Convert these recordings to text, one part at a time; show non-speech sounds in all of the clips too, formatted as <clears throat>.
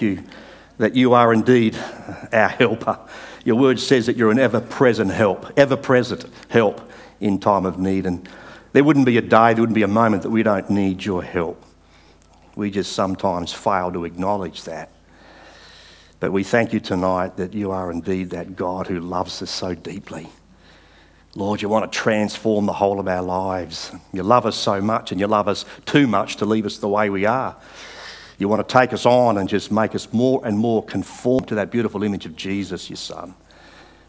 you that you are indeed our helper. Your word says that you're an ever present help, ever present help in time of need. And there wouldn't be a day, there wouldn't be a moment that we don't need your help. We just sometimes fail to acknowledge that. But we thank you tonight that you are indeed that God who loves us so deeply. Lord, you want to transform the whole of our lives. You love us so much, and you love us too much to leave us the way we are. You want to take us on and just make us more and more conform to that beautiful image of Jesus, your Son.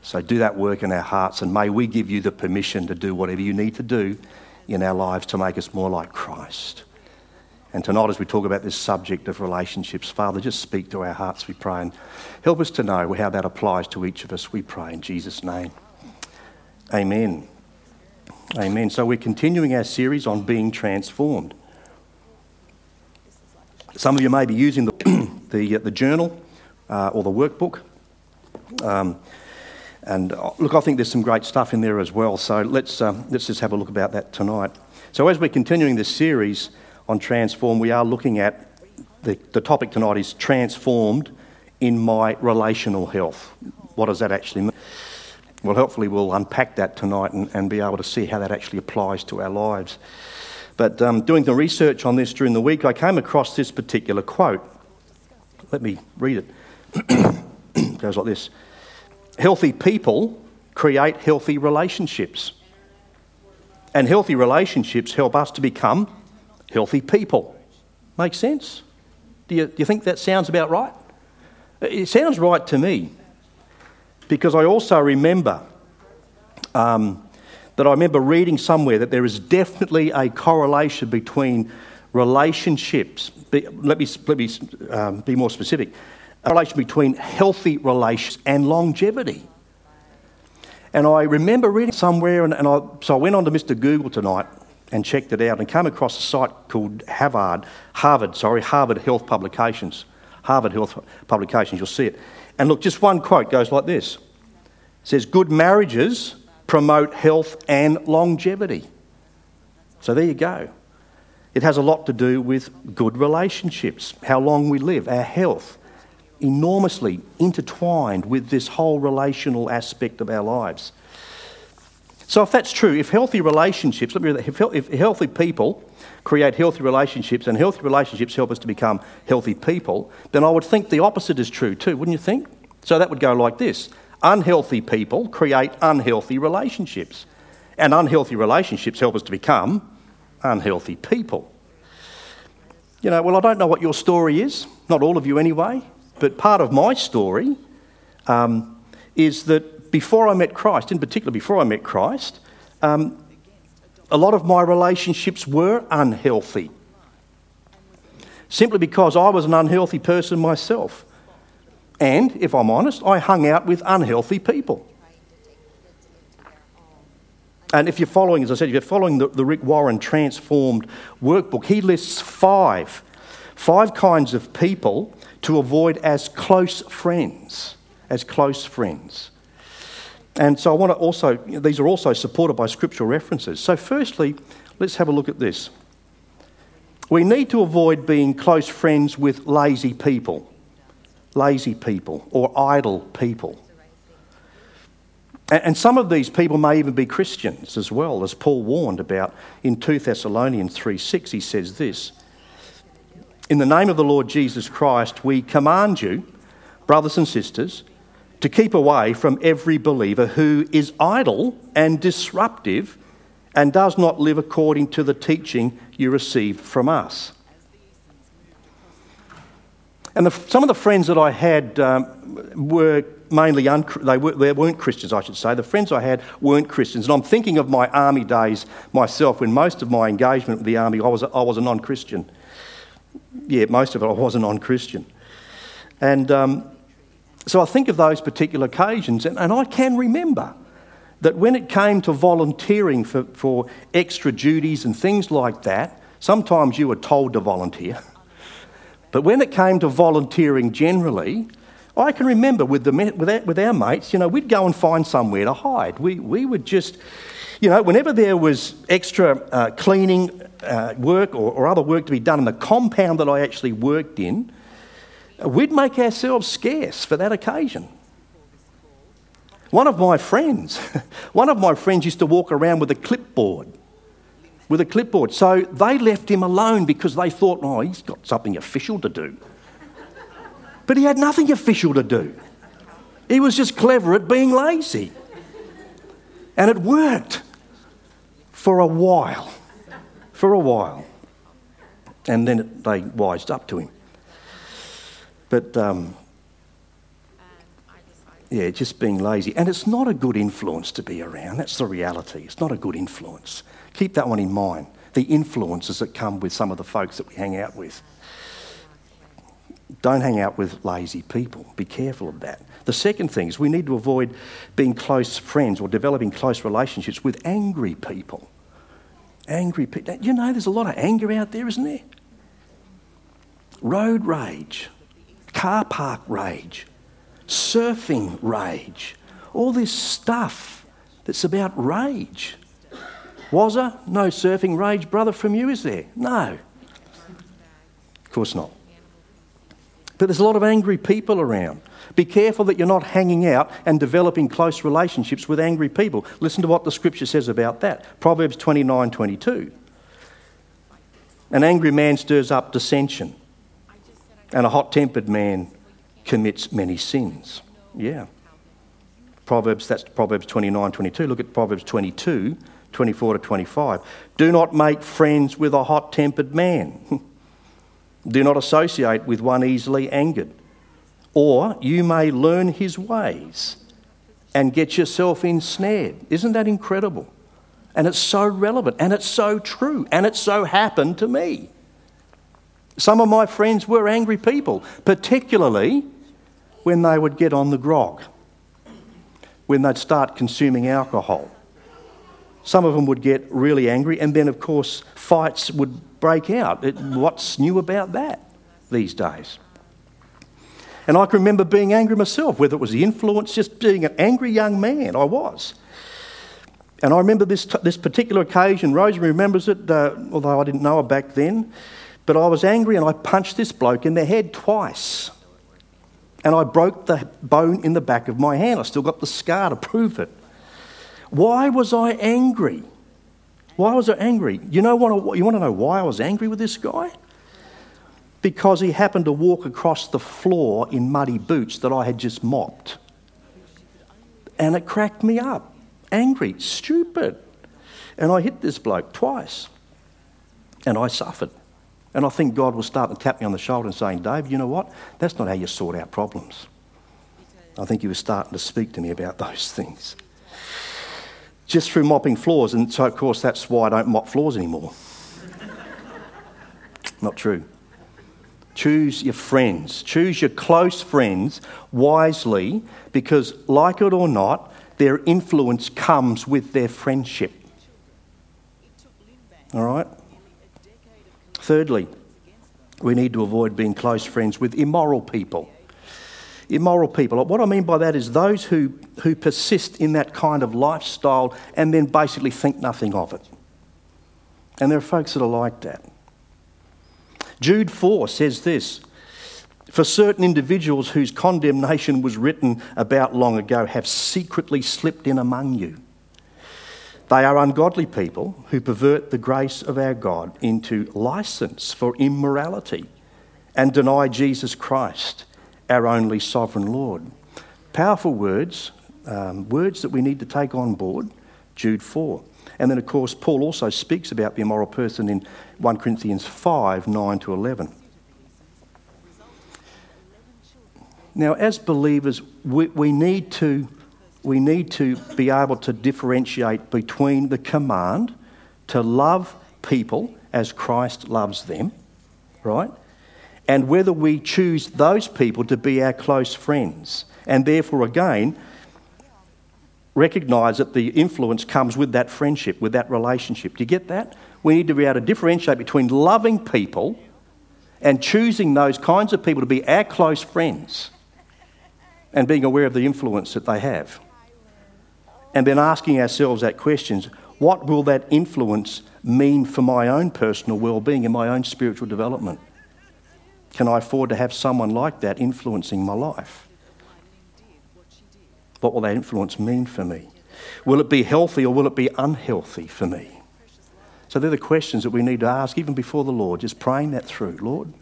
So do that work in our hearts, and may we give you the permission to do whatever you need to do in our lives to make us more like Christ. And tonight, as we talk about this subject of relationships, Father, just speak to our hearts, we pray, and help us to know how that applies to each of us, we pray, in Jesus' name. Amen. Amen. So we're continuing our series on being transformed. Some of you may be using the, <clears throat> the, uh, the journal uh, or the workbook. Um, and uh, look, I think there's some great stuff in there as well. So let's, uh, let's just have a look about that tonight. So, as we're continuing this series on transform, we are looking at the, the topic tonight is transformed in my relational health. What does that actually mean? Well, hopefully, we'll unpack that tonight and, and be able to see how that actually applies to our lives. But um, doing the research on this during the week, I came across this particular quote. Let me read it. it <clears throat> goes like this Healthy people create healthy relationships. And healthy relationships help us to become healthy people. Make sense? Do you, do you think that sounds about right? It sounds right to me because I also remember um, that I remember reading somewhere that there is definitely a correlation between relationships. Let me, let me um, be more specific. A relation between healthy relations and longevity. And I remember reading somewhere, and, and I, so I went on to Mr. Google tonight and checked it out and came across a site called Harvard, Harvard, sorry, Harvard Health Publications. Harvard Health Publications, you'll see it. And look, just one quote goes like this. It says, Good marriages promote health and longevity. So there you go. It has a lot to do with good relationships, how long we live, our health, enormously intertwined with this whole relational aspect of our lives. So, if that's true, if healthy relationships, let me if, if healthy people create healthy relationships and healthy relationships help us to become healthy people, then I would think the opposite is true too, wouldn't you think? So that would go like this Unhealthy people create unhealthy relationships, and unhealthy relationships help us to become unhealthy people. You know, well, I don't know what your story is, not all of you anyway, but part of my story um, is that before I met Christ, in particular before I met Christ, um, a lot of my relationships were unhealthy. Simply because I was an unhealthy person myself. And, if I'm honest, I hung out with unhealthy people. And if you're following, as I said, if you're following the, the Rick Warren Transformed workbook, he lists five, five kinds of people to avoid as close friends. As close friends. And so I want to also, these are also supported by scriptural references. So, firstly, let's have a look at this. We need to avoid being close friends with lazy people lazy people or idle people. And some of these people may even be Christians as well, as Paul warned about in 2 Thessalonians 3 6. He says this In the name of the Lord Jesus Christ, we command you, brothers and sisters, to keep away from every believer who is idle and disruptive and does not live according to the teaching you received from us. And the, some of the friends that I had um, were mainly, un- they, were, they weren't Christians, I should say. The friends I had weren't Christians. And I'm thinking of my army days myself, when most of my engagement with the army, I was a, I was a non Christian. Yeah, most of it I was a non Christian. And um, so I think of those particular occasions, and, and I can remember that when it came to volunteering for, for extra duties and things like that, sometimes you were told to volunteer. <laughs> But when it came to volunteering generally, I can remember with, the, with, our, with our mates, you know, we'd go and find somewhere to hide. We, we would just, you know, whenever there was extra uh, cleaning uh, work or, or, other work to be done in the compound that I actually worked in, we'd make ourselves scarce for that occasion. One of my friends, <laughs> one of my friends used to walk around with a clipboard. With a clipboard. So they left him alone because they thought, oh, he's got something official to do. But he had nothing official to do. He was just clever at being lazy. And it worked for a while. For a while. And then they wised up to him. But um, yeah, just being lazy. And it's not a good influence to be around. That's the reality. It's not a good influence. Keep that one in mind. The influences that come with some of the folks that we hang out with. Don't hang out with lazy people. Be careful of that. The second thing is we need to avoid being close friends or developing close relationships with angry people. Angry people. You know, there's a lot of anger out there, isn't there? Road rage car park rage, surfing rage, all this stuff that's about rage. Was there no surfing rage, brother, from you, is there? No. Of course not. But there's a lot of angry people around. Be careful that you're not hanging out and developing close relationships with angry people. Listen to what the scripture says about that. Proverbs 29 22. An angry man stirs up dissension, and a hot tempered man commits many sins. Yeah. Proverbs, that's Proverbs 29 22. Look at Proverbs 22 24 to 25. Do not make friends with a hot tempered man. <laughs> Do not associate with one easily angered, or you may learn his ways and get yourself ensnared. Isn't that incredible? And it's so relevant, and it's so true, and it so happened to me. Some of my friends were angry people, particularly when they would get on the grog, when they'd start consuming alcohol. Some of them would get really angry, and then, of course, fights would break out. It, what's new about that these days? And I can remember being angry myself, whether it was the influence, just being an angry young man, I was. And I remember this, t- this particular occasion, Rosemary remembers it, uh, although I didn't know her back then. But I was angry and I punched this bloke in the head twice. And I broke the bone in the back of my hand. I still got the scar to prove it. Why was I angry? Why was I angry? You know what? You want to know why I was angry with this guy? Because he happened to walk across the floor in muddy boots that I had just mopped. And it cracked me up. Angry, stupid. And I hit this bloke twice. And I suffered. And I think God was starting to tap me on the shoulder and saying, Dave, you know what? That's not how you sort out problems. I think he was starting to speak to me about <laughs> those things. Just through mopping floors, and so of course that's why I don't mop floors anymore. <laughs> not true. Choose your friends, choose your close friends wisely because, like it or not, their influence comes with their friendship. All right? Thirdly, we need to avoid being close friends with immoral people. Immoral people. What I mean by that is those who, who persist in that kind of lifestyle and then basically think nothing of it. And there are folks that are like that. Jude 4 says this For certain individuals whose condemnation was written about long ago have secretly slipped in among you they are ungodly people who pervert the grace of our God into license for immorality and deny Jesus Christ, our only sovereign Lord. Powerful words, um, words that we need to take on board, Jude 4. And then, of course, Paul also speaks about the immoral person in 1 Corinthians 5 9 to 11. Now, as believers, we, we need to we need to be able to differentiate between the command to love people as Christ loves them, right? And whether we choose those people to be our close friends. And therefore, again, recognize that the influence comes with that friendship, with that relationship. Do you get that? We need to be able to differentiate between loving people and choosing those kinds of people to be our close friends and being aware of the influence that they have and then asking ourselves that question what will that influence mean for my own personal well being and my own spiritual development? Can I afford to have someone like that influencing my life? What will that influence mean for me? Will it be healthy or will it be unhealthy for me? So they're the questions that we need to ask even before the Lord, just praying that through. Lord,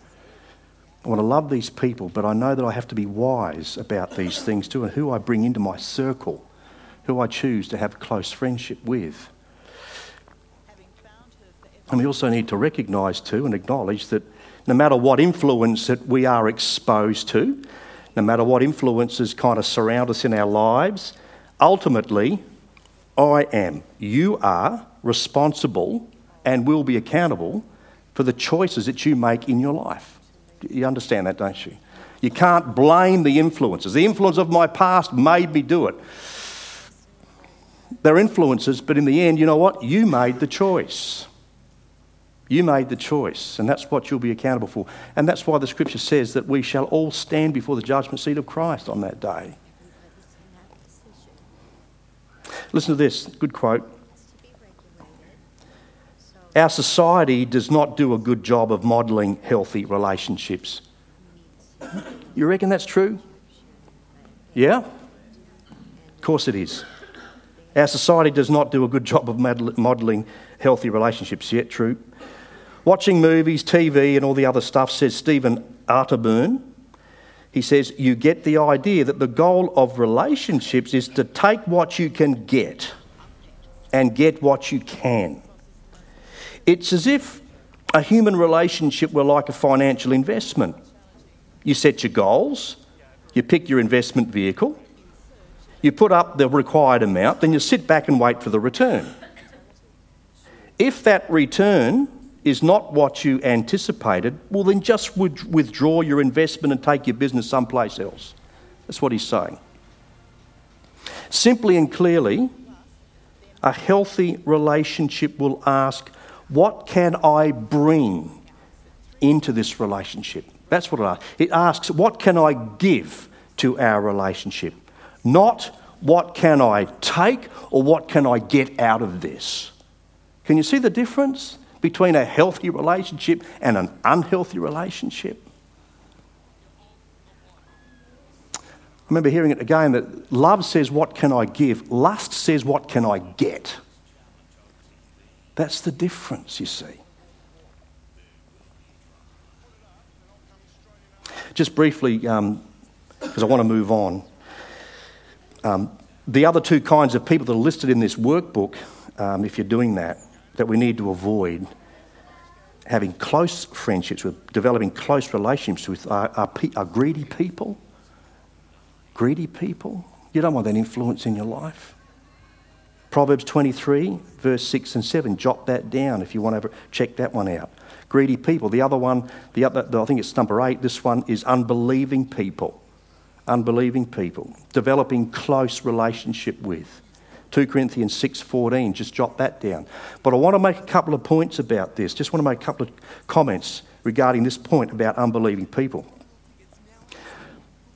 I want to love these people, but I know that I have to be wise about these things too and who I bring into my circle, who I choose to have close friendship with. And we also need to recognise too and acknowledge that no matter what influence that we are exposed to, no matter what influences kind of surround us in our lives, ultimately, I am, you are responsible and will be accountable for the choices that you make in your life. You understand that, don't you? You can't blame the influences. The influence of my past made me do it. They're influences, but in the end, you know what? You made the choice. You made the choice, and that's what you'll be accountable for. And that's why the scripture says that we shall all stand before the judgment seat of Christ on that day. Listen to this good quote. Our society does not do a good job of modelling healthy relationships. You reckon that's true? Yeah? Of course it is. Our society does not do a good job of modelling healthy relationships yet, true. Watching movies, TV, and all the other stuff, says Stephen Arterburn. He says, You get the idea that the goal of relationships is to take what you can get and get what you can. It's as if a human relationship were like a financial investment. You set your goals, you pick your investment vehicle, you put up the required amount, then you sit back and wait for the return. If that return is not what you anticipated, well, then just withdraw your investment and take your business someplace else. That's what he's saying. Simply and clearly, a healthy relationship will ask, What can I bring into this relationship? That's what it asks. It asks, What can I give to our relationship? Not, What can I take or what can I get out of this? Can you see the difference? Between a healthy relationship and an unhealthy relationship. I remember hearing it again that love says, What can I give? Lust says, What can I get? That's the difference, you see. Just briefly, because um, I want to move on, um, the other two kinds of people that are listed in this workbook, um, if you're doing that, that we need to avoid having close friendships with, developing close relationships with are, are, are greedy people. Greedy people. You don't want that influence in your life. Proverbs 23, verse 6 and 7. Jot that down if you want to check that one out. Greedy people. The other one, the other, I think it's number eight, this one is unbelieving people. Unbelieving people. Developing close relationship with. 2 Corinthians 6:14. Just jot that down. But I want to make a couple of points about this. Just want to make a couple of comments regarding this point about unbelieving people.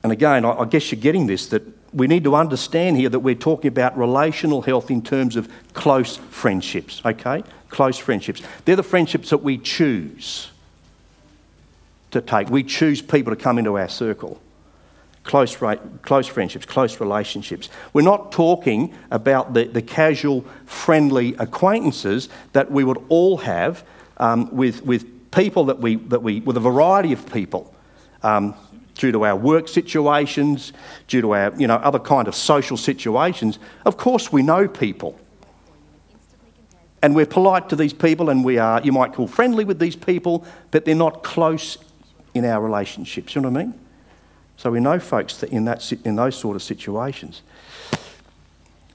And again, I guess you're getting this that we need to understand here that we're talking about relational health in terms of close friendships, okay? Close friendships. They're the friendships that we choose to take. We choose people to come into our circle close, close friendships, close relationships. We're not talking about the, the casual, friendly acquaintances that we would all have um, with, with people that we, that we, with a variety of people. Um, due to our work situations, due to our you know, other kind of social situations, of course we know people. And we're polite to these people and we are, you might call friendly with these people, but they're not close in our relationships. You know what I mean? So we know folks that in, that, in those sort of situations.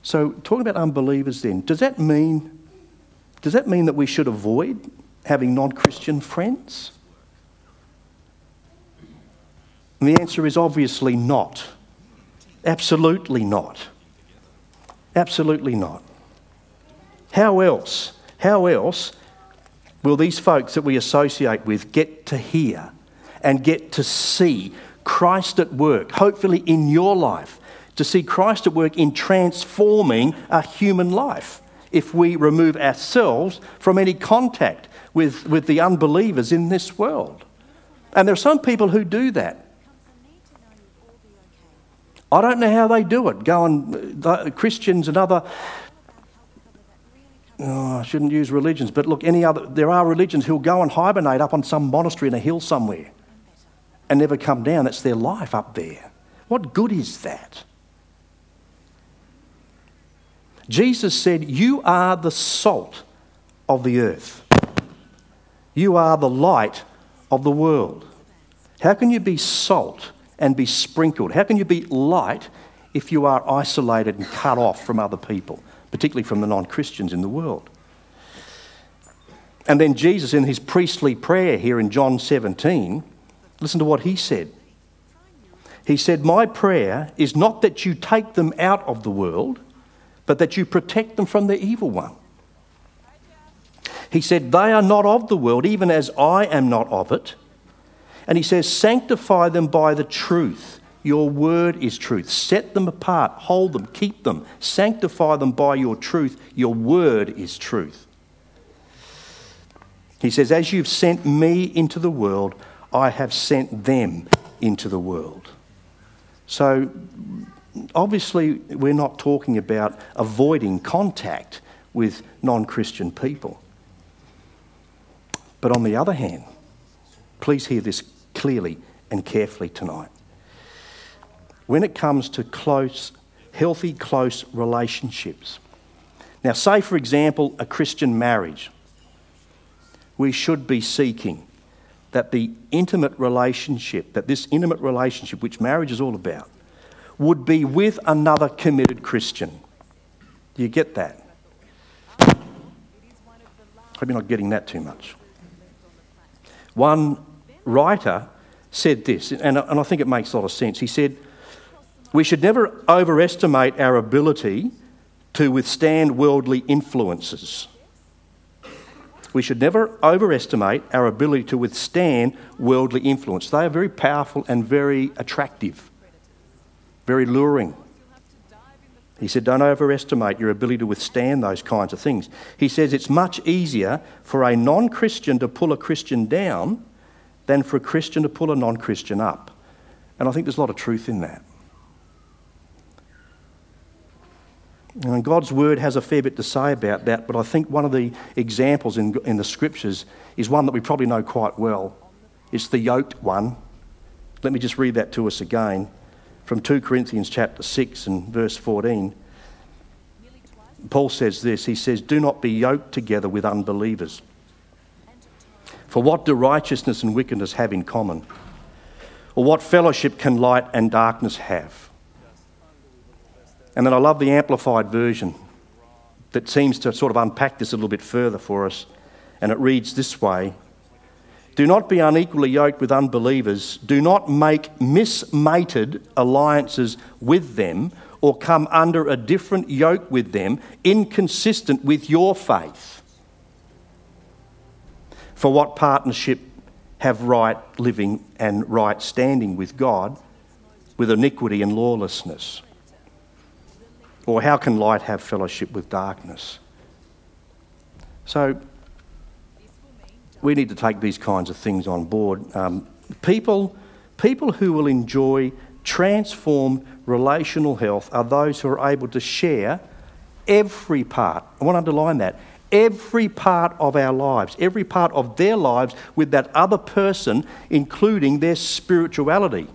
So talking about unbelievers then, does that mean, does that mean that we should avoid having non-Christian friends? And the answer is obviously not. Absolutely not. Absolutely not. How else? How else will these folks that we associate with get to hear and get to see Christ at work, hopefully in your life, to see Christ at work in transforming a human life if we remove ourselves from any contact with, with the unbelievers in this world. And there are some people who do that. I don't know how they do it. Go and uh, Christians and other. Oh, I shouldn't use religions, but look, any other. There are religions who'll go and hibernate up on some monastery in a hill somewhere, and never come down. That's their life up there. What good is that? Jesus said, "You are the salt of the earth. You are the light of the world. How can you be salt?" and be sprinkled? How can you be light if you are isolated and cut off from other people, particularly from the non Christians in the world? And then Jesus, in his priestly prayer here in John 17, listen to what he said. He said, My prayer is not that you take them out of the world, but that you protect them from the evil one. He said, They are not of the world, even as I am not of it. And he says, Sanctify them by the truth. Your word is truth. Set them apart, hold them, keep them, sanctify them by your truth. Your word is truth. He says, As you've sent me into the world, I have sent them into the world. So, obviously, we're not talking about avoiding contact with non Christian people. But on the other hand, please hear this clearly and carefully tonight. When it comes to close, healthy, close relationships. Now, say, for example, a Christian marriage. We should be seeking that the intimate relationship, that this intimate relationship, which marriage is all about, would be with another committed Christian. Do you get that? Hope you're not getting that too much. One writer said this, and, and I think it makes a lot of sense. He said, We should never overestimate our ability to withstand worldly influences. We should never overestimate our ability to withstand worldly influence. They are very powerful and very attractive, very luring. He said, Don't overestimate your ability to withstand those kinds of things. He says it's much easier for a non Christian to pull a Christian down than for a Christian to pull a non Christian up. And I think there's a lot of truth in that. And God's word has a fair bit to say about that, but I think one of the examples in, in the scriptures is one that we probably know quite well. It's the yoked one. Let me just read that to us again from 2 Corinthians chapter 6 and verse 14. Paul says this He says, Do not be yoked together with unbelievers. For what do righteousness and wickedness have in common? Or what fellowship can light and darkness have? And then I love the amplified version that seems to sort of unpack this a little bit further for us. And it reads this way Do not be unequally yoked with unbelievers. Do not make mismated alliances with them or come under a different yoke with them, inconsistent with your faith. For what partnership have right living and right standing with God with iniquity and lawlessness? Or how can light have fellowship with darkness? So, we need to take these kinds of things on board. Um, people, people who will enjoy transformed relational health are those who are able to share every part. I want to underline that every part of our lives, every part of their lives with that other person, including their spirituality.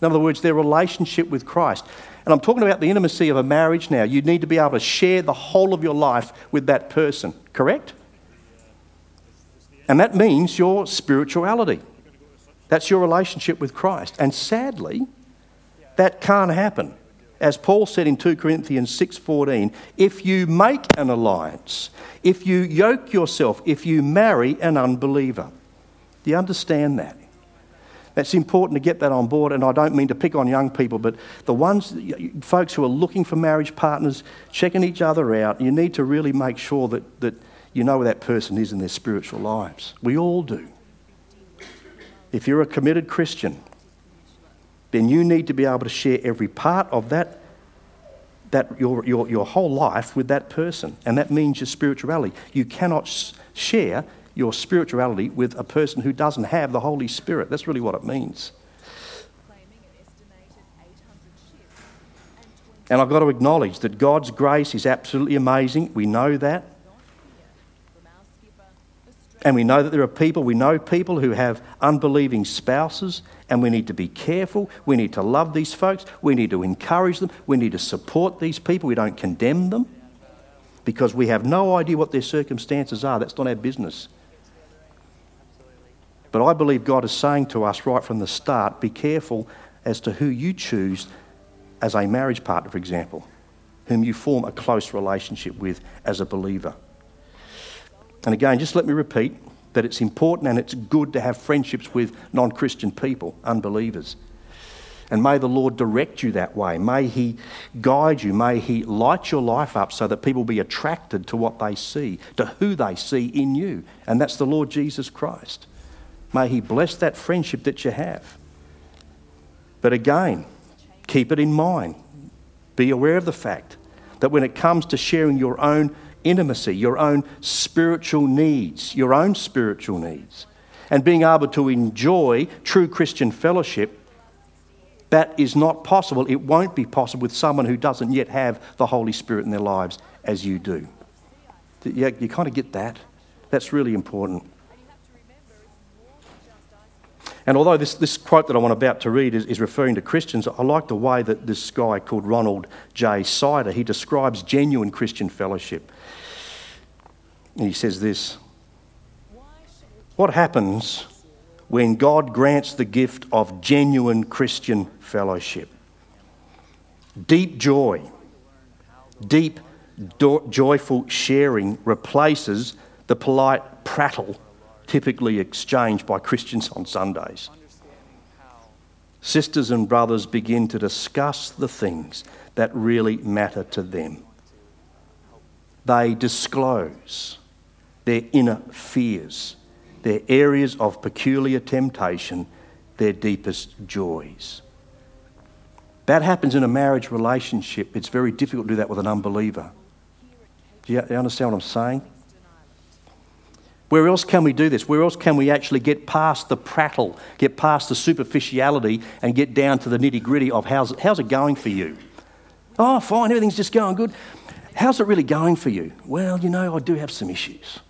In other words, their relationship with Christ. And I'm talking about the intimacy of a marriage now. You need to be able to share the whole of your life with that person, correct? And that means your spirituality. That's your relationship with Christ. And sadly, that can't happen as Paul said in 2 Corinthians 6:14, if you make an alliance, if you yoke yourself, if you marry an unbeliever. Do you understand that? That's important to get that on board, and I don't mean to pick on young people, but the ones, folks who are looking for marriage partners, checking each other out, you need to really make sure that, that you know where that person is in their spiritual lives. We all do. If you're a committed Christian, then you need to be able to share every part of that, that your, your, your whole life with that person. And that means your spirituality. You cannot share your spirituality with a person who doesn't have the Holy Spirit. That's really what it means. And I've got to acknowledge that God's grace is absolutely amazing. We know that. And we know that there are people, we know people who have unbelieving spouses, and we need to be careful. We need to love these folks. We need to encourage them. We need to support these people. We don't condemn them because we have no idea what their circumstances are. That's not our business. But I believe God is saying to us right from the start be careful as to who you choose as a marriage partner, for example, whom you form a close relationship with as a believer. And again, just let me repeat that it's important and it's good to have friendships with non Christian people, unbelievers. And may the Lord direct you that way. May He guide you. May He light your life up so that people be attracted to what they see, to who they see in you. And that's the Lord Jesus Christ. May He bless that friendship that you have. But again, keep it in mind. Be aware of the fact that when it comes to sharing your own intimacy, your own spiritual needs, your own spiritual needs, and being able to enjoy true Christian fellowship, that is not possible. It won't be possible with someone who doesn't yet have the Holy Spirit in their lives as you do. Yeah, you kind of get that. That's really important. And although this, this quote that I'm about to read is, is referring to Christians, I like the way that this guy called Ronald J. Sider, he describes genuine Christian fellowship. And he says this What happens when God grants the gift of genuine Christian fellowship? Deep joy, deep do- joyful sharing replaces the polite prattle typically exchanged by Christians on Sundays. Sisters and brothers begin to discuss the things that really matter to them. They disclose their inner fears, their areas of peculiar temptation, their deepest joys. That happens in a marriage relationship. It's very difficult to do that with an unbeliever. Do you understand what I'm saying? Where else can we do this? Where else can we actually get past the prattle, get past the superficiality, and get down to the nitty gritty of how's, how's it going for you? Oh, fine, everything's just going good. How's it really going for you? Well, you know, I do have some issues.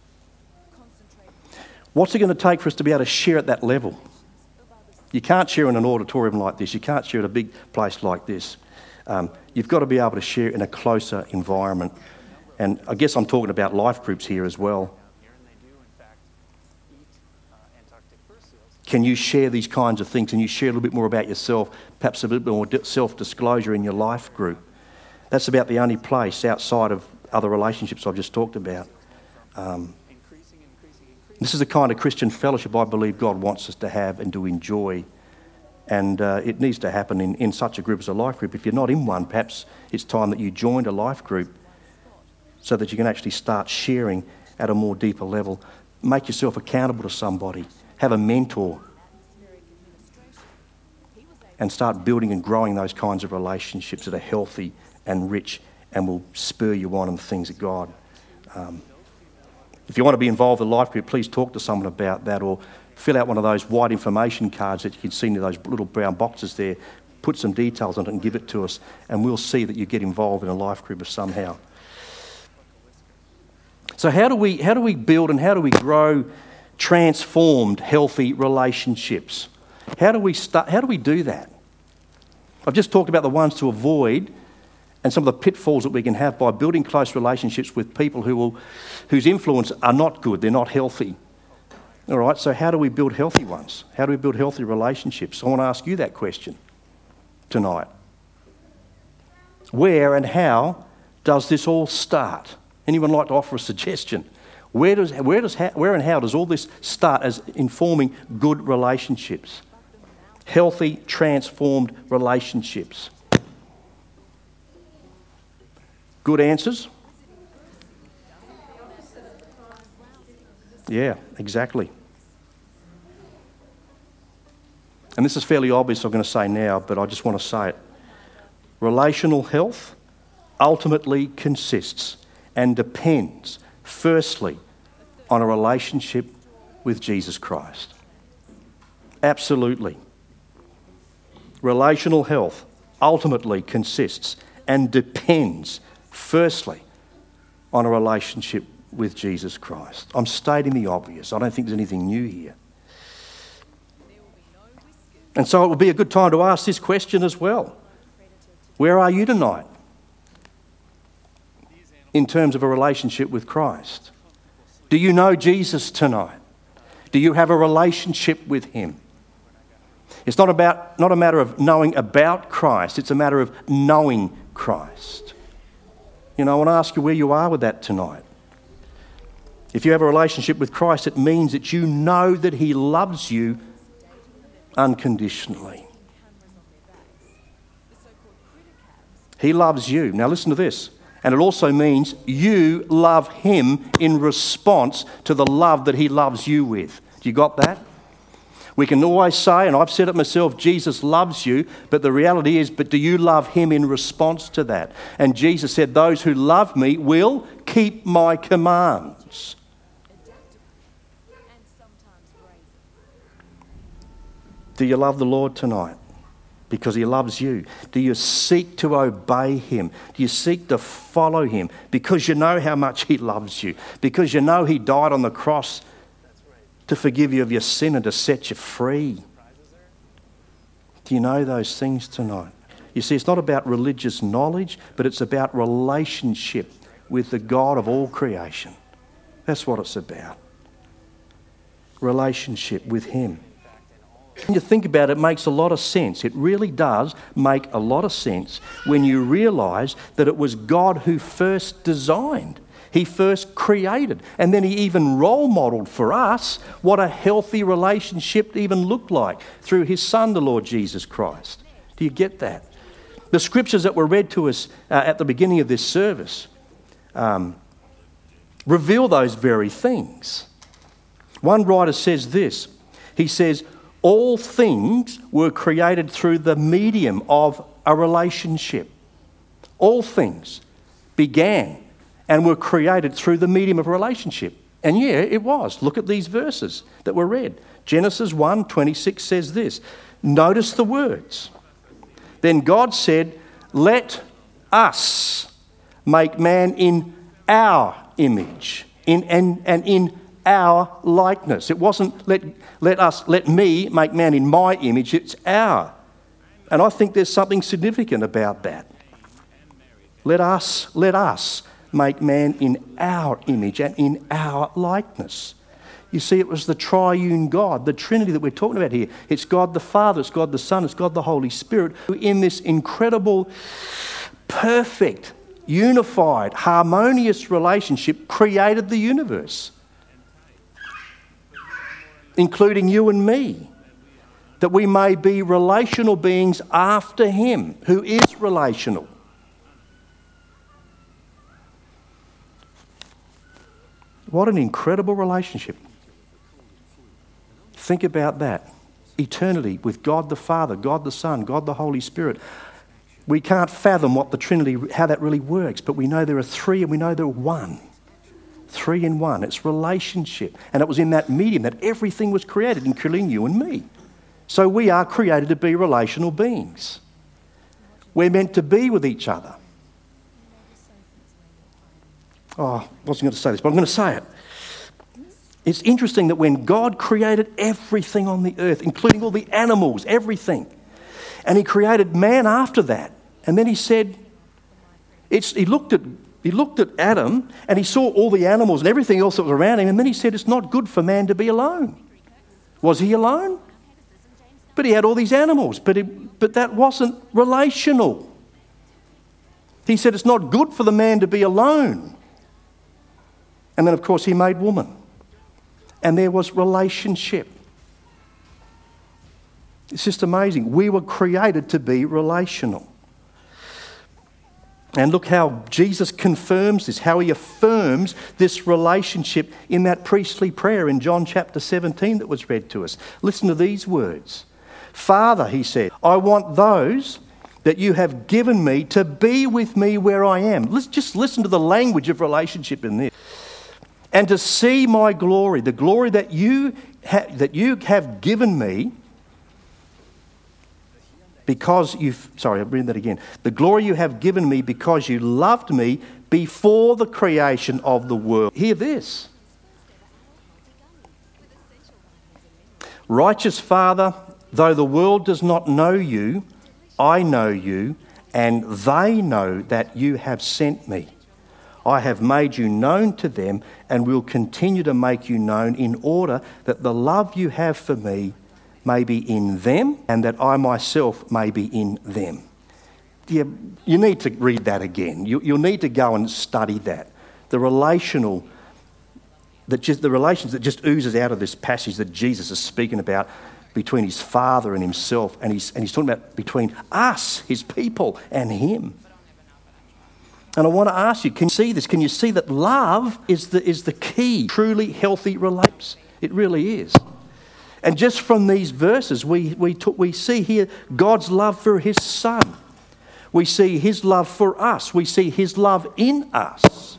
What's it going to take for us to be able to share at that level? You can't share in an auditorium like this, you can't share at a big place like this. Um, you've got to be able to share in a closer environment. And I guess I'm talking about life groups here as well. Can you share these kinds of things? Can you share a little bit more about yourself, perhaps a little bit more self disclosure in your life group? That's about the only place outside of other relationships I've just talked about. Um, this is the kind of Christian fellowship I believe God wants us to have and to enjoy. And uh, it needs to happen in, in such a group as a life group. If you're not in one, perhaps it's time that you joined a life group so that you can actually start sharing at a more deeper level. Make yourself accountable to somebody have a mentor, and start building and growing those kinds of relationships that are healthy and rich and will spur you on in the things of God. Um, if you want to be involved in life group, please talk to someone about that or fill out one of those white information cards that you can see in those little brown boxes there. Put some details on it and give it to us, and we'll see that you get involved in a life group somehow. So, how do we, how do we build and how do we grow transformed, healthy relationships. How do we start, how do we do that? I've just talked about the ones to avoid and some of the pitfalls that we can have by building close relationships with people who will, whose influence are not good, they're not healthy. All right, so how do we build healthy ones? How do we build healthy relationships? I want to ask you that question tonight. Where and how does this all start? Anyone like to offer a suggestion? Where, does, where, does, where and how does all this start as informing good relationships? Healthy, transformed relationships. Good answers? Yeah, exactly. And this is fairly obvious, I'm going to say now, but I just want to say it. Relational health ultimately consists and depends firstly, on a relationship with Jesus Christ. Absolutely. Relational health ultimately consists and depends, firstly, on a relationship with Jesus Christ. I'm stating the obvious. I don't think there's anything new here. And so it would be a good time to ask this question as well Where are you tonight in terms of a relationship with Christ? Do you know Jesus tonight? Do you have a relationship with Him? It's not, about, not a matter of knowing about Christ, it's a matter of knowing Christ. You know, I want to ask you where you are with that tonight. If you have a relationship with Christ, it means that you know that He loves you unconditionally. He loves you. Now, listen to this. And it also means you love Him in response to the love that He loves you with. Do you got that? We can always say, and I've said it myself, Jesus loves you, but the reality is, but do you love him in response to that? And Jesus said, Those who love me will keep my commands. Do you love the Lord tonight? Because he loves you. Do you seek to obey him? Do you seek to follow him? Because you know how much he loves you. Because you know he died on the cross to forgive you of your sin and to set you free. Do you know those things tonight? You see, it's not about religious knowledge, but it's about relationship with the God of all creation. That's what it's about. Relationship with Him. When you think about it, it makes a lot of sense. It really does make a lot of sense when you realize that it was God who first designed. He first created, and then he even role modeled for us what a healthy relationship even looked like through his Son, the Lord Jesus Christ. Do you get that? The scriptures that were read to us uh, at the beginning of this service um, reveal those very things. One writer says this he says, all things were created through the medium of a relationship. All things began and were created through the medium of a relationship. And yeah, it was. Look at these verses that were read. Genesis 1 26 says this. Notice the words. Then God said, Let us make man in our image in, and, and in our likeness. It wasn't let, let us, let me make man in my image, it's our. And I think there's something significant about that. Let us, let us make man in our image and in our likeness. You see, it was the triune God, the Trinity that we're talking about here. It's God the Father, it's God the Son, it's God the Holy Spirit, who in this incredible, perfect, unified, harmonious relationship created the universe including you and me, that we may be relational beings after Him, who is relational. What an incredible relationship. Think about that. Eternity with God the Father, God the Son, God the Holy Spirit. We can't fathom what the Trinity, how that really works, but we know there are three and we know there are one. Three in one. It's relationship. And it was in that medium that everything was created, including you and me. So we are created to be relational beings. We're meant to be with each other. Oh, I wasn't going to say this, but I'm going to say it. It's interesting that when God created everything on the earth, including all the animals, everything, and He created man after that, and then He said, it's, He looked at he looked at Adam and he saw all the animals and everything else that was around him, and then he said, It's not good for man to be alone. Was he alone? But he had all these animals, but, it, but that wasn't relational. He said, It's not good for the man to be alone. And then, of course, he made woman. And there was relationship. It's just amazing. We were created to be relational. And look how Jesus confirms this, how he affirms this relationship in that priestly prayer in John chapter 17 that was read to us. Listen to these words Father, he said, I want those that you have given me to be with me where I am. Let's just listen to the language of relationship in this. and to see my glory, the glory that you, ha- that you have given me because you've, sorry, I'll read that again. The glory you have given me because you loved me before the creation of the world. Hear this. Righteous Father, though the world does not know you, I know you, and they know that you have sent me. I have made you known to them and will continue to make you known in order that the love you have for me may be in them and that I myself may be in them. Yeah, you need to read that again. You, will need to go and study that. The relational, that just, the relations that just oozes out of this passage that Jesus is speaking about between his Father and himself, and he's, and he's talking about between us, his people, and him. And I want to ask you, can you see this? Can you see that love is the, is the key, truly healthy relationships? It really is. And just from these verses, we, we, we see here God's love for his son. We see his love for us. We see his love in us.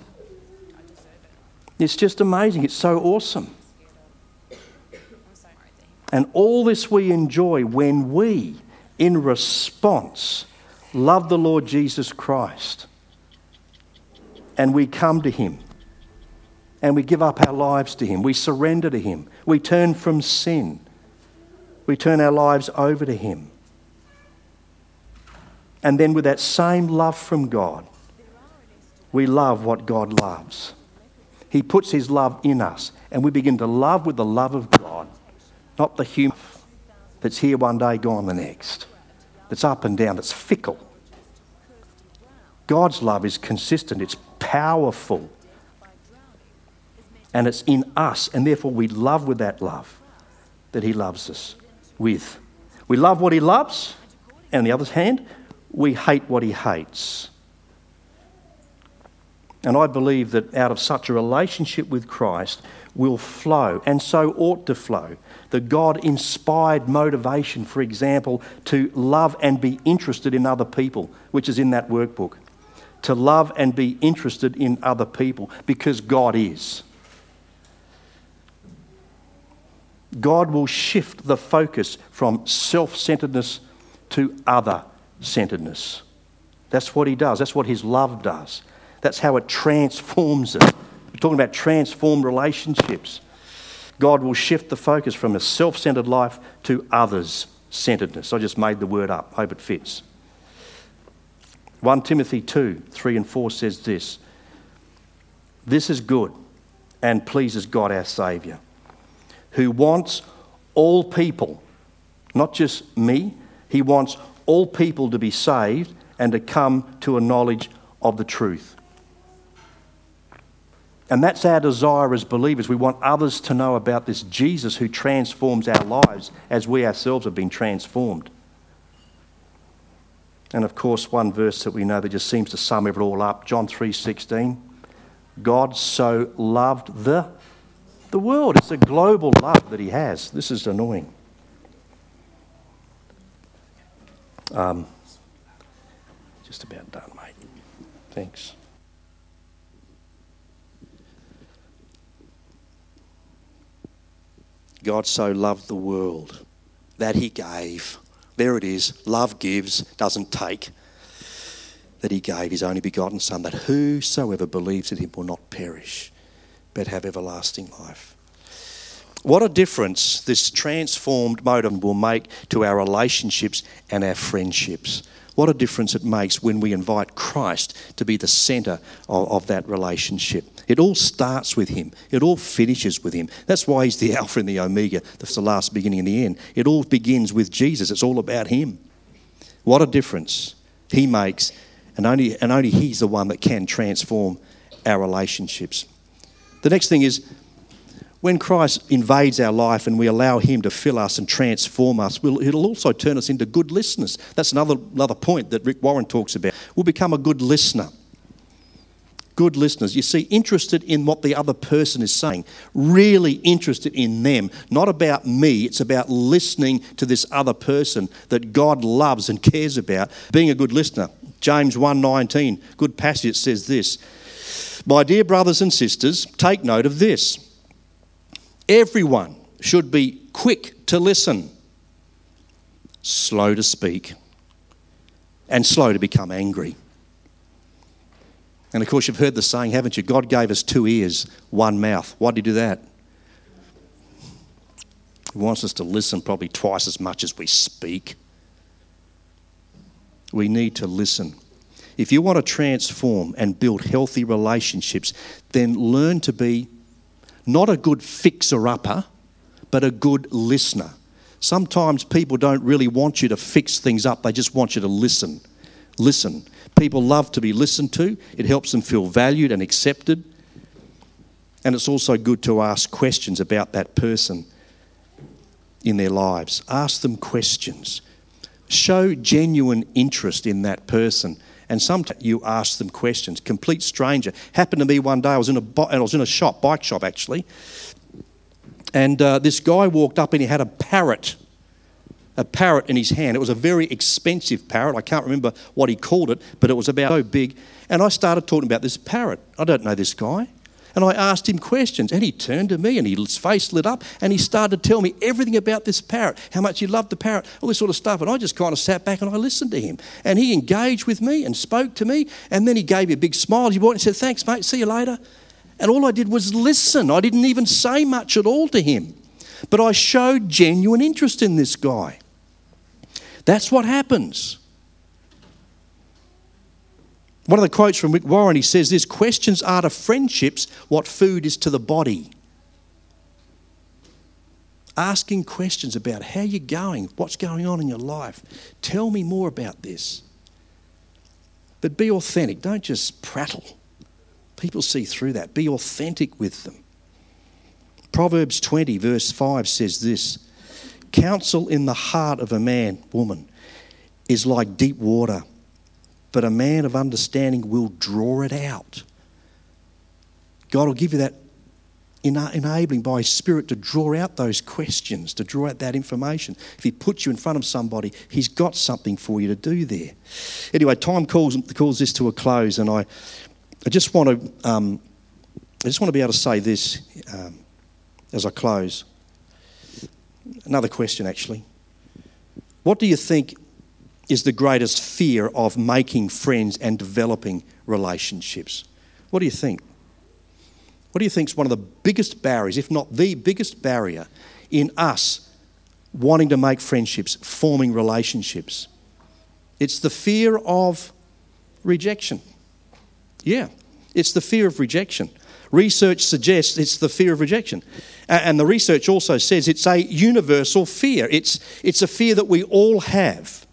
It's just amazing. It's so awesome. And all this we enjoy when we, in response, love the Lord Jesus Christ and we come to him and we give up our lives to Him. We surrender to Him. We turn from sin. We turn our lives over to Him. And then, with that same love from God, we love what God loves. He puts His love in us, and we begin to love with the love of God, not the human that's here one day, gone the next, that's up and down, that's fickle. God's love is consistent, it's powerful, and it's in us, and therefore we love with that love that He loves us with. We love what He loves, and on the other hand, we hate what He hates. And I believe that out of such a relationship with Christ will flow, and so ought to flow, the God inspired motivation, for example, to love and be interested in other people, which is in that workbook. To love and be interested in other people because God is. God will shift the focus from self centeredness to other centeredness. That's what He does, that's what His love does. That's how it transforms it. We're talking about transformed relationships. God will shift the focus from a self centered life to others centeredness. I just made the word up, hope it fits. 1 Timothy 2 3 and 4 says this This is good and pleases God our Saviour who wants all people, not just me, he wants all people to be saved and to come to a knowledge of the truth. And that's our desire as believers. We want others to know about this Jesus who transforms our lives as we ourselves have been transformed. And of course, one verse that we know that just seems to sum it all up, John 3:16. God so loved the the world. It's a global love that he has. This is annoying. Um, just about done, mate. Thanks. God so loved the world that he gave. There it is. Love gives, doesn't take. That he gave his only begotten Son, that whosoever believes in him will not perish, but have everlasting life. What a difference this transformed mode will make to our relationships and our friendships. What a difference it makes when we invite Christ to be the centre of, of, that relationship. It all starts with Him, it all finishes with Him. That's why He's the <laughs> Alpha and the Omega, that's the last, beginning, and the end. It all begins with Jesus, it's all about Him. What a difference He makes, and only, and only He's the one that can transform our relationships. The next thing is when Christ invades our life and we allow Him to fill us and transform us, it'll also turn us into good listeners. That's another, another point that Rick Warren talks about. We'll become a good listener. Good listeners. You see, interested in what the other person is saying, really interested in them, not about me. It's about listening to this other person that God loves and cares about. Being a good listener. James 1:19, good passage, says this My dear brothers and sisters, take note of this. Everyone should be quick to listen, slow to speak, and slow to become angry. And of course, you've heard the saying, haven't you? God gave us two ears, one mouth. Why did He do that? He wants us to listen probably twice as much as we speak. We need to listen. If you want to transform and build healthy relationships, then learn to be not a good fixer upper, but a good listener. Sometimes people don't really want you to fix things up, they just want you to listen. Listen. People love to be listened to, it helps them feel valued and accepted. And it's also good to ask questions about that person in their lives. Ask them questions. Show genuine interest in that person. And sometimes you ask them questions. Complete stranger. Happened to me one day. I was in a, I was in a shop, bike shop actually, and uh, this guy walked up and he had a parrot, a parrot in his hand. It was a very expensive parrot. I can't remember what he called it, but it was about so big. And I started talking about this parrot. I don't know this guy. And I asked him questions, and he turned to me and his face lit up and he started to tell me everything about this parrot, how much he loved the parrot, all this sort of stuff. And I just kind of sat back and I listened to him. And he engaged with me and spoke to me. And then he gave me a big smile. He walked and said, Thanks, mate. See you later. And all I did was listen. I didn't even say much at all to him. But I showed genuine interest in this guy. That's what happens. One of the quotes from Rick Warren, he says this questions are to friendships what food is to the body. Asking questions about how you're going, what's going on in your life. Tell me more about this. But be authentic, don't just prattle. People see through that. Be authentic with them. Proverbs 20, verse 5 says this Counsel in the heart of a man, woman, is like deep water but a man of understanding will draw it out. God will give you that enabling by His Spirit to draw out those questions, to draw out that information. If He puts you in front of somebody, He's got something for you to do there. Anyway, time calls, calls this to a close, and I, I just want to, um, I just want to be able to say this um, as I close. Another question, actually. What do you think is the greatest fear of making friends and developing relationships. What do you think? What do you think is one of the biggest barriers, if not the biggest barrier, in us wanting to make friendships, forming relationships? It's the fear of rejection. Yeah, it's the fear of rejection. Research suggests it's the fear of rejection. And the research also says it's a universal fear. It's, it's a fear that we all have.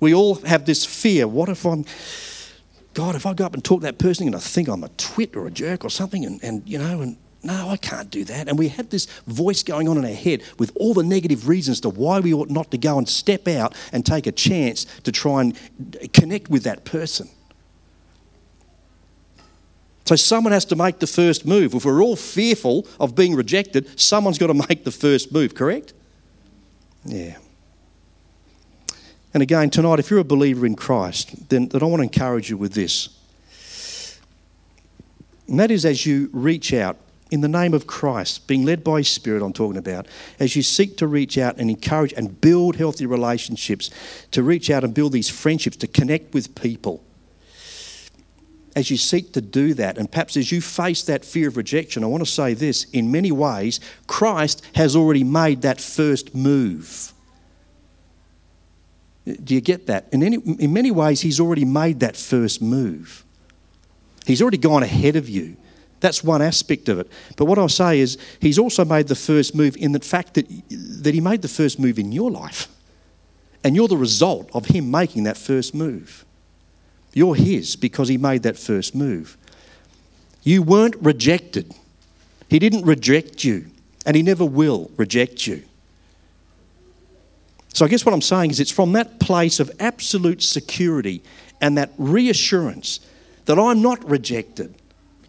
We all have this fear. What if I'm, God, if I go up and talk to that person and I think I'm a twit or a jerk or something, and, and you know, and no, I can't do that. And we have this voice going on in our head with all the negative reasons to why we ought not to go and step out and take a chance to try and connect with that person. So someone has to make the first move. If we're all fearful of being rejected, someone's got to make the first move, correct? Yeah. And again, tonight, if you're a believer in Christ, then, then I want to encourage you with this. And that is as you reach out in the name of Christ, being led by His Spirit, I'm talking about, as you seek to reach out and encourage and build healthy relationships, to reach out and build these friendships, to connect with people. As you seek to do that, and perhaps as you face that fear of rejection, I want to say this in many ways, Christ has already made that first move. Do you get that? In, any, in many ways, he's already made that first move. He's already gone ahead of you. That's one aspect of it. But what I'll say is, he's also made the first move in the fact that, that he made the first move in your life. And you're the result of him making that first move. You're his because he made that first move. You weren't rejected. He didn't reject you, and he never will reject you. So I guess what I'm saying is it's from that place of absolute security and that reassurance that I'm not rejected.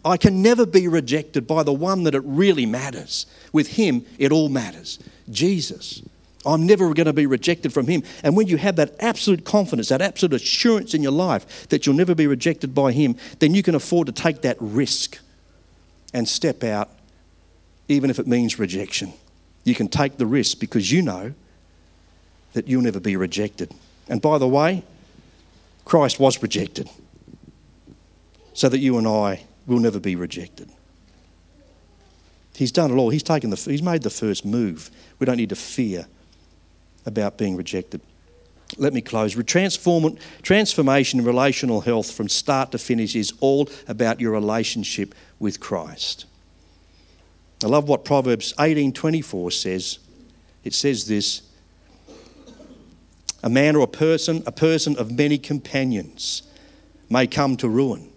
I can never be rejected by the one that it really matters. With him, it all matters Jesus. I'm never going to be rejected from Him. And when you have that absolute confidence, that absolute assurance in your life that you'll never be rejected by Him, then you can afford to take that risk and step out, even if it means rejection. You can take the risk because you know that you'll never be rejected. And by the way, Christ was rejected so that you and I will never be rejected. He's done it all. He's taken the, he's made the first move. We don't need to fear about being rejected. Let me close. Transform, transformation in relational health from start to finish is all about your relationship with Christ. I love what Proverbs 18:24 says. It says this: A man or a person, a person of many companions may come to ruin.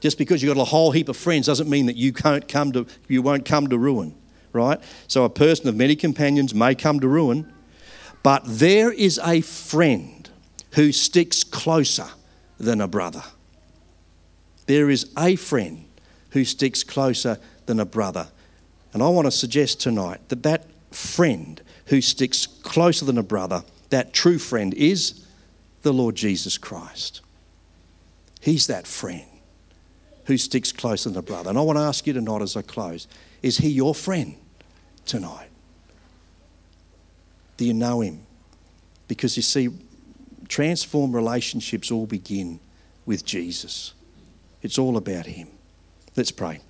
Just because you've got a whole heap of friends doesn't mean that you, can't come to, you won't come to ruin, right? So a person of many companions may come to ruin, but there is a friend who sticks closer than a brother. There is a friend who sticks closer than a brother. And I want to suggest tonight that that friend who sticks closer than a brother, that true friend, is the Lord Jesus Christ. He's that friend who sticks closer than a brother. And I want to ask you tonight as I close is he your friend tonight? Do you know him? Because you see, transformed relationships all begin with Jesus. It's all about him. Let's pray.